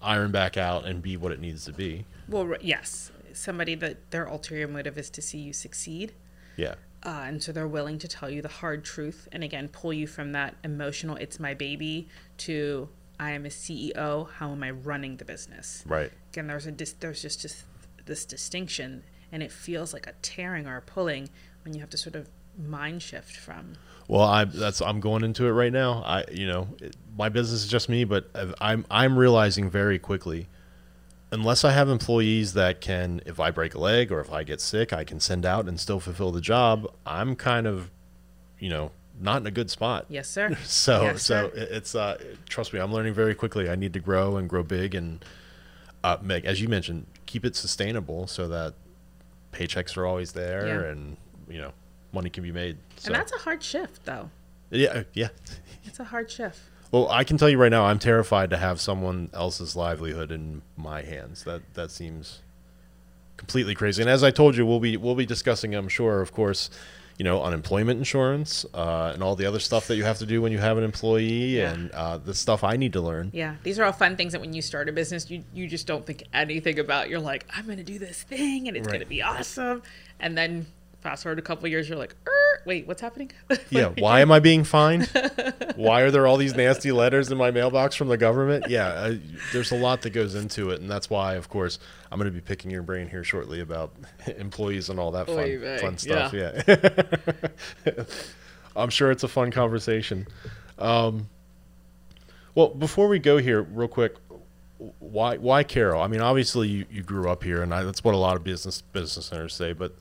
iron back out and be what it needs to be. Well, yes, somebody that their ulterior motive is to see you succeed. Yeah. Uh, and so they're willing to tell you the hard truth and again pull you from that emotional it's my baby to i am a ceo how am i running the business Right. again there's a dis- there's just, just this distinction and it feels like a tearing or a pulling when you have to sort of mind shift from Well, I that's I'm going into it right now. I you know it, my business is just me, but I'm I'm realizing very quickly, unless I have employees that can, if I break a leg or if I get sick, I can send out and still fulfill the job. I'm kind of, you know, not in a good spot. yes sir So Yes, so sir. it's uh trust me, I'm learning very quickly. I need to grow and grow big and uh make as you mentioned, keep it sustainable so that paychecks are always there Yeah. and you know money can be made. So and that's a hard shift though yeah, yeah. it's a hard shift Well, I can tell you right now, I'm terrified to have someone else's livelihood in my hands. That that seems completely crazy. And as I told you, we'll be we'll be discussing, I'm sure, of course, you know, unemployment insurance uh, and all the other stuff that you have to do when you have an employee, Yeah. and uh, the stuff I need to learn. Yeah, these are all fun things that when you start a business, you you just don't think anything about. You're like, I'm going to do this thing, and it's Right. going to be awesome. And then fast forward a couple years, you're like, er, wait, what's happening? Yeah, why am I being fined? why are there all these nasty letters in my mailbox from the government? Yeah, uh, there's a lot that goes into it, and that's why, of course, I'm going to be picking your brain here shortly about employees and all that fun, Oy vey, fun stuff. Yeah, I'm sure it's a fun conversation. Um, well, before we go here, real quick, why why Carroll? I mean, obviously you, you grew up here, and I, that's what a lot of business business owners say, but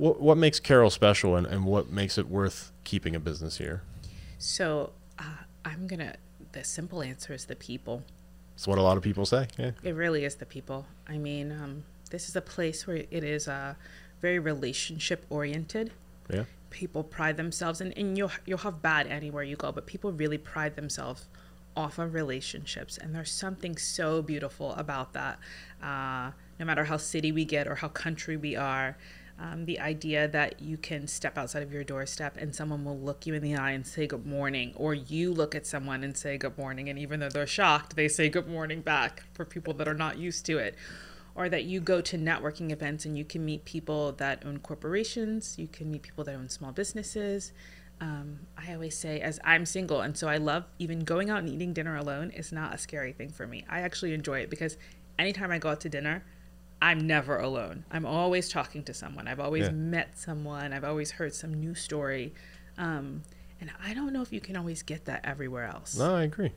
what what makes Carroll special and, and what makes it worth keeping a business here? So uh, I'm gonna. The simple answer is the people. It's what a lot of people say. Yeah. It really is the people. I mean, um, this is a place where it is uh, very relationship oriented. Yeah. People pride themselves, and, and you'll you'll have bad anywhere you go, but people really pride themselves off of relationships, and there's something so beautiful about that. Uh, no matter how city we get or how country we are, um, the idea that you can step outside of your doorstep and someone will look you in the eye and say good morning, or you look at someone and say good morning, and even though they're shocked, they say good morning back for people that are not used to it. Or that you go to networking events and you can meet people that own corporations, you can meet people that own small businesses. Um, I always say, as I'm single, and so I love even going out and eating dinner alone is not a scary thing for me. I actually enjoy it because anytime I go out to dinner, I'm never alone. I'm always talking to someone. I've always Yeah. met someone. I've always heard some new story. Um, and I don't know if you can always get that everywhere else. No, I agree.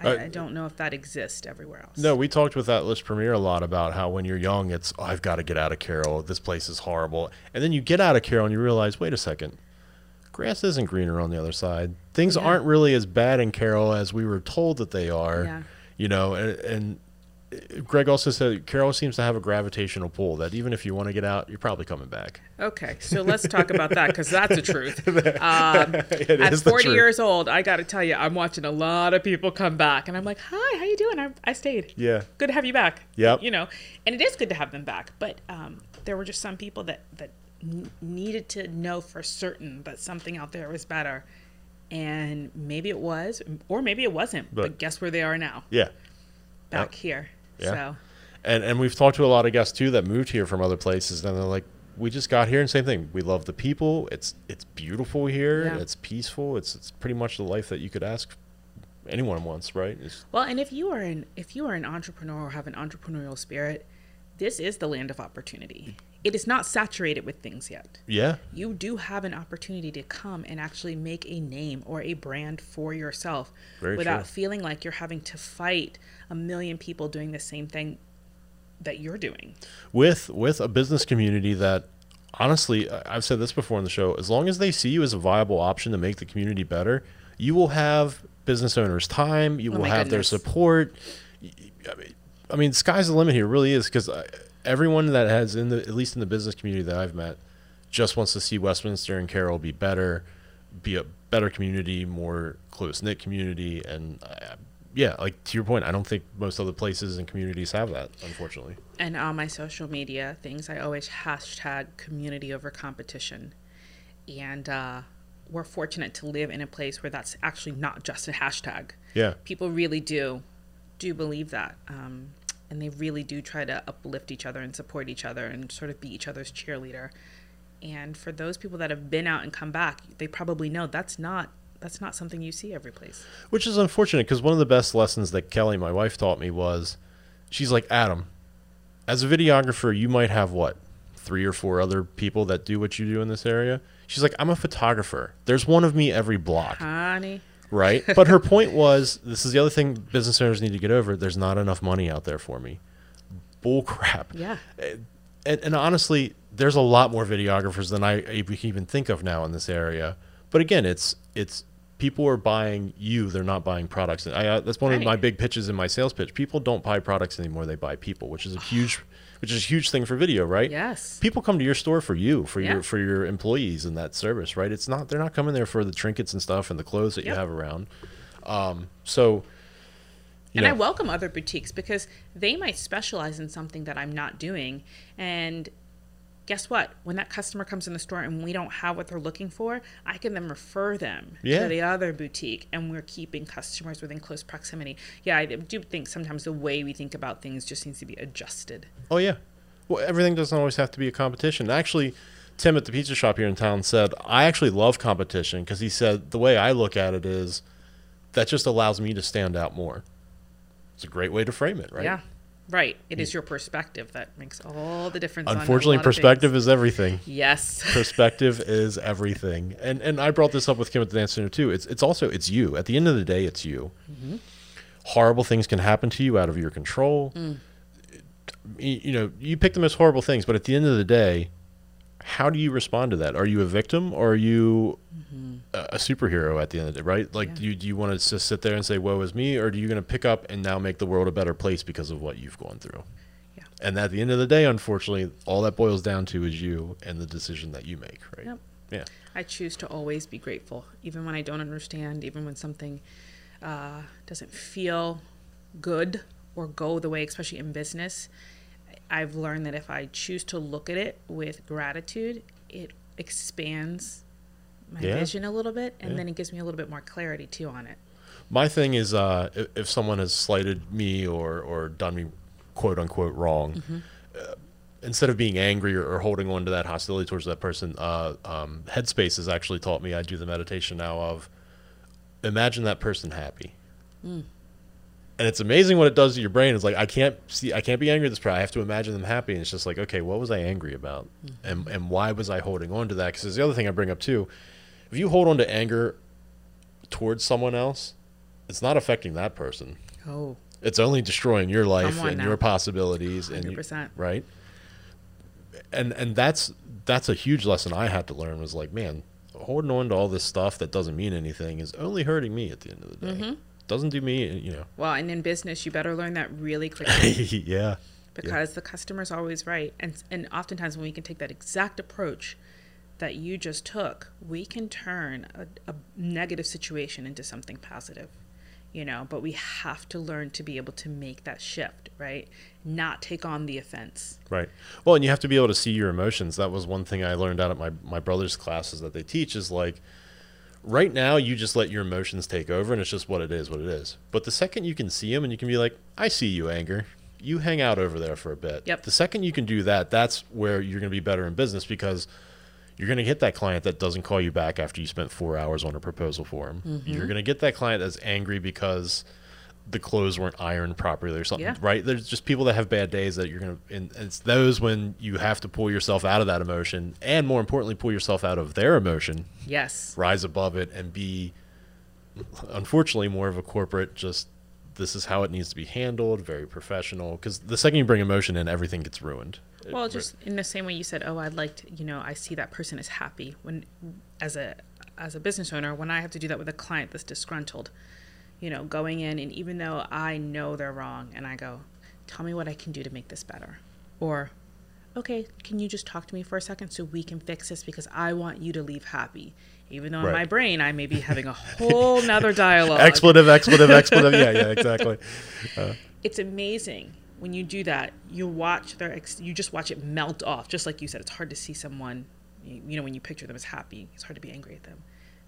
I, uh, I don't know if that exists everywhere else. No, we talked with that list premiere a lot about how when you're young, it's oh, I've got to get out of Carroll. This place is horrible, and then you get out of Carroll and you realize, wait a second, grass isn't greener on the other side. Things Yeah. aren't really as bad in Carroll as we were told that they are. Yeah. You know, and, and Greg also said Carroll seems to have a gravitational pull that even if you want to get out, you're probably coming back. Okay, so let's talk about that because that's the truth. Um, at is the 40 truth. years old, I got to tell you, I'm watching a lot of people come back, and I'm like, "Hi, how you doing? I, I stayed. Yeah. good to have you back. Yep. you know, and it is good to have them back. But um, there were just some people that that n- needed to know for certain that something out there was better, and maybe it was, or maybe it wasn't. But, But- guess where they are now? Yeah. Back here. Yeah. So And and we've talked to a lot of guests too that moved here from other places, and they're like, we just got here, and same thing. We love the people. It's it's beautiful here. Yeah. It's peaceful. It's it's pretty much the life that you could ask anyone wants, right? It's, Well, and if you are an if you are an entrepreneur or have an entrepreneurial spirit, this is the land of opportunity. It is not saturated with things yet. yeah, You do have an opportunity to come and actually make a name or a brand for yourself Very without true. feeling like you're having to fight a million people doing the same thing that you're doing. with with a business community that honestly, I've said this before on the show. As long as they see you as a viable option to make the community better, you will have business owners' time. You Oh will have their support. I mean, I mean, sky's the limit here. Really is because everyone that has in the at least in the business community that I've met just wants to see Westminster and Carroll be better, be a better community, more close knit community, and uh, yeah, like to your point, I don't think most other places and communities have that, unfortunately. And on my social media things, I always hashtag community over competition. And uh, we're fortunate to live in a place where that's actually not just a hashtag. Yeah. People really do do believe that. Um, and they really do try to uplift each other and support each other and sort of be each other's cheerleader. And for those people that have been out and come back, they probably know that's not that's not something you see every place. Which is unfortunate because one of the best lessons that Kelly, my wife, taught me was she's like, Adam, as a videographer, you might have what, three or four other people that do what you do in this area? She's like, I'm a photographer. There's one of me every block. Honey. Right. But her point was this is the other thing business owners need to get over. There's not enough money out there for me. Bull crap. Yeah. And, and honestly, there's a lot more videographers than I even think of now in this area. But again, it's it's people are buying you; they're not buying products. I, uh, that's one of my big pitches in my sales pitch. People don't buy products anymore; they buy people, which is a huge, which is a huge thing for video, right? Yes. People come to your store for you, for Yeah. your for your employees and that service, right? It's not they're not coming there for the trinkets and stuff and the clothes that you have around. Um, so, and I welcome other boutiques because they might specialize in something that I'm not doing. And guess what? When that customer comes in the store and we don't have what they're looking for, I can then refer them Yeah. to the other boutique and we're keeping customers within close proximity. Yeah, I do think sometimes the way we think about things just needs to be adjusted. Oh yeah. Well, everything doesn't always have to be a competition. Actually, Tim at the pizza shop here in town said, "I actually love competition because he said the way I look at it is that just allows me to stand out more." It's a great way to frame it, right? Yeah. Right. It is mm. your perspective that makes all the difference. Unfortunately, perspective is everything. Yes. perspective is everything. And and I brought this up with Kim at the dance center too. It's it's also it's you. At the end of the day, it's you. Mm-hmm. Horrible things can happen to you out of your control. Mm. Y- You know, you pick the most horrible things, but at the end of the day, how do you respond to that? Are you a victim or are you a, a superhero at the end of the day, right? Like, Yeah. do you, do you want to just sit there and say, woe is me, or do you going to pick up and now make the world a better place because of what you've gone through? Yeah. And at the end of the day, unfortunately, all that boils down to is you and the decision that you make, right? Yep. Yeah. I choose to always be grateful, even when I don't understand, even when something uh, doesn't feel good or go the way, especially in business. I've learned that if I choose to look at it with gratitude, it expands my Yeah. vision a little bit, and Yeah. then it gives me a little bit more clarity too on it. My thing is, uh, if, someone has slighted me or, or done me quote unquote wrong, uh, instead of being angry or, or holding on to that hostility towards that person, uh, um, Headspace has actually taught me. I do the meditation now of imagine that person happy. And it's amazing what it does to your brain. It's like I can't see, I can't be angry at this person. I have to imagine them happy, and it's just like, okay, what was I angry about, and and why was I holding on to that? Because the other thing I bring up too, if you hold on to anger towards someone else, it's not affecting that person. Oh, It's only destroying your life and now. your possibilities and you- 100%. right. And and that's that's a huge lesson I had to learn was like, man, holding on to all this stuff that doesn't mean anything is only hurting me at the end of the day. Mm-hmm. Doesn't do me, you know. well, and in business, you better learn that really quickly. yeah. because the customer's always right and and oftentimes when we can take that exact approach that you just took we can turn a, a negative situation into something positive you know but we have to learn to be able to make that shift right not take on the offense Right. Well, and you have to be able to see your emotions. That was one thing I learned out at my my brother's classes that they teach is like right now you just let your emotions take over and it's just what it is, what it is. But the second you can see them and you can be like, "I see you anger." You hang out over there for a bit. Yep. The second you can do that, that's where you're going to be better in business because you're going to hit that client that doesn't call you back after you spent 4 hours on a proposal for him. Mm-hmm. You're going to get that client that's angry because the clothes weren't ironed properly or something, Yeah. right? There's just people that have bad days that you're gonna, and it's those when you have to pull yourself out of that emotion, and more importantly, pull yourself out of their emotion, yes rise above it, and be, unfortunately, more of a corporate. Just this is how it needs to be handled, very professional. Because the second you bring emotion in, everything gets ruined. well It- just in the same way you said oh i'd like to you know i see that person is happy when as a as a business owner when i have to do that with a client that's disgruntled you know going in and even though i know they're wrong and i go tell me what i can do to make this better. Or okay can you just talk to me for a second so we can fix this because i want you to leave happy. Even though in my brain i may be having a whole nother dialogue. Expletive, expletive, expletive. Yeah, yeah, exactly. it's amazing when you do that you watch their ex- you just watch it melt off just like you said it's hard to see someone you, you know when you picture them as happy it's hard to be angry at them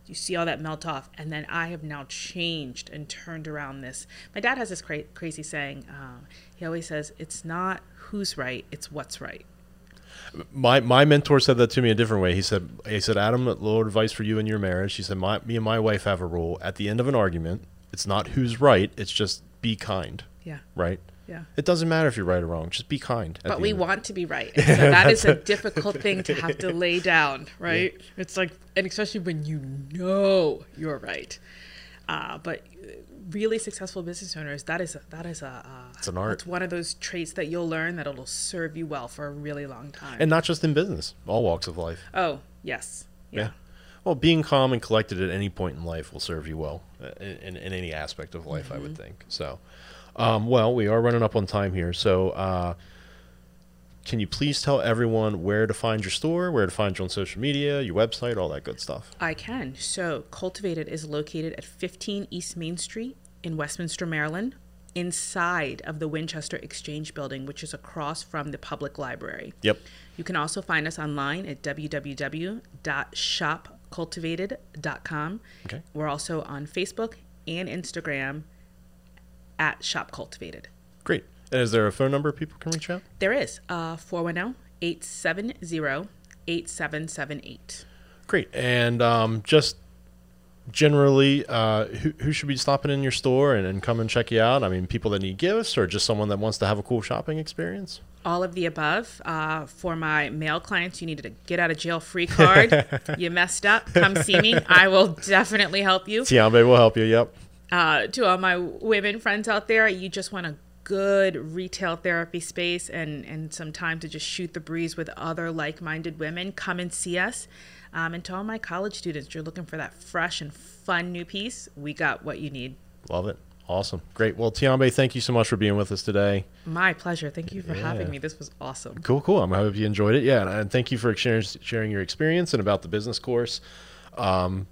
you see all that melt off and then i have now changed and turned around this my dad has this cra- crazy saying uh, he always says it's not who's right it's what's right My my mentor said that to me a different way. He said he said Adam, a little advice for you in your marriage. He said my me and my wife have a rule. At the end of an argument, it's not who's right. It's just be kind. yeah Right. Yeah It doesn't matter if you're right or wrong. Just be kind. but we want to be right and so that is a difficult thing to have to lay down right it's like and especially when you know you're right uh, but really successful business owners that is a, that is a uh, It's an art. it's one of those traits that you'll learn that it'll serve you well for a really long time and not just in business, all walks of life. oh yes yeah, Well, being calm and collected at any point in life will serve you well uh, in, in, in any aspect of life, I Mm-hmm. would think. So, um, well, we are running up on time here. So, uh, can you please tell everyone where to find your store, where to find you on social media, your website, all that good stuff? I can. So, Cultivated is located at 15 East Main Street in Westminster, Maryland, inside of the Winchester Exchange Building, which is across from the public library. Yep. You can also find us online at www.shopcultivated.com. Okay. We're also on Facebook and Instagram at Shop Cultivated. Great. And is there a phone number people can reach out? There is uh, 410 870 8778. Great. And um, just generally, uh, who, who should be stopping in your store and, and come and check you out? I mean, people that need gifts or just someone that wants to have a cool shopping experience? all of the above. Uh, for my male clients, you needed a get out of jail free card. you messed up. Come see me. I will definitely help you. Tiambe will help you. Yep. Uh, to all my women friends out there, you just want a good retail therapy space and, and some time to just shoot the breeze with other like minded women. Come and see us. Um, and to all my college students, you're looking for that fresh and fun new piece, we got what you need. Love it. Awesome. Great. Well, Tiambe, thank you so much for being with us today. My pleasure. Thank you for Yeah. having me. This was awesome. Cool, cool. I hope you enjoyed it. Yeah, and- thank you for sharing, sharing your experience and about the business course. Um,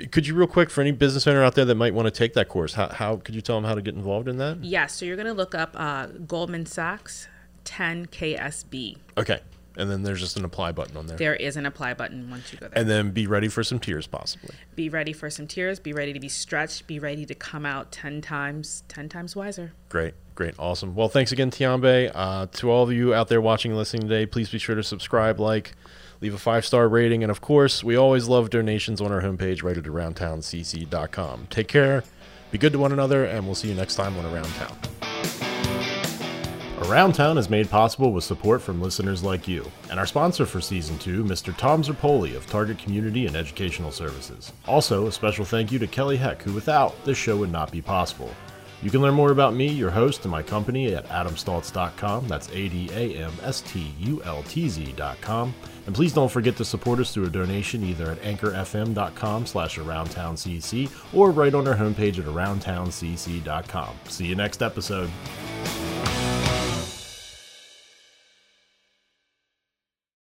could you, real quick, for any business owner out there that might want to take that course, how, how could you tell them how to get involved in that? Yes, so you're going to look up uh, Goldman Sachs 10KSB. Okay. And then there's just an apply button on there. There is an apply button once you go there. And then be ready for some tears, possibly. be ready for some tears, be ready to be stretched, be ready to come out 10 times, 10 times wiser. Great, great, awesome. Well, thanks again, Tiambe. Uh, to all of you out there watching and listening today, please be sure to subscribe, like, leave a five star rating, and of course, we always love donations on our homepage right at aroundtowncc.com. Take care, be good to one another, and we'll see you next time on Around Town. Around Town is made possible with support from listeners like you, and our sponsor for season two, Mr. Tom Zerpoli of Target Community and Educational Services. Also, a special thank you to Kelly Heck, who without this show would not be possible. You can learn more about me, your host, and my company at adamstultz.com. That's A D A M S T U L T Z.com. And please don't forget to support us through a donation either at anchorfm.com slash aroundtowncc or right on our homepage at aroundtowncc.com. See you next episode.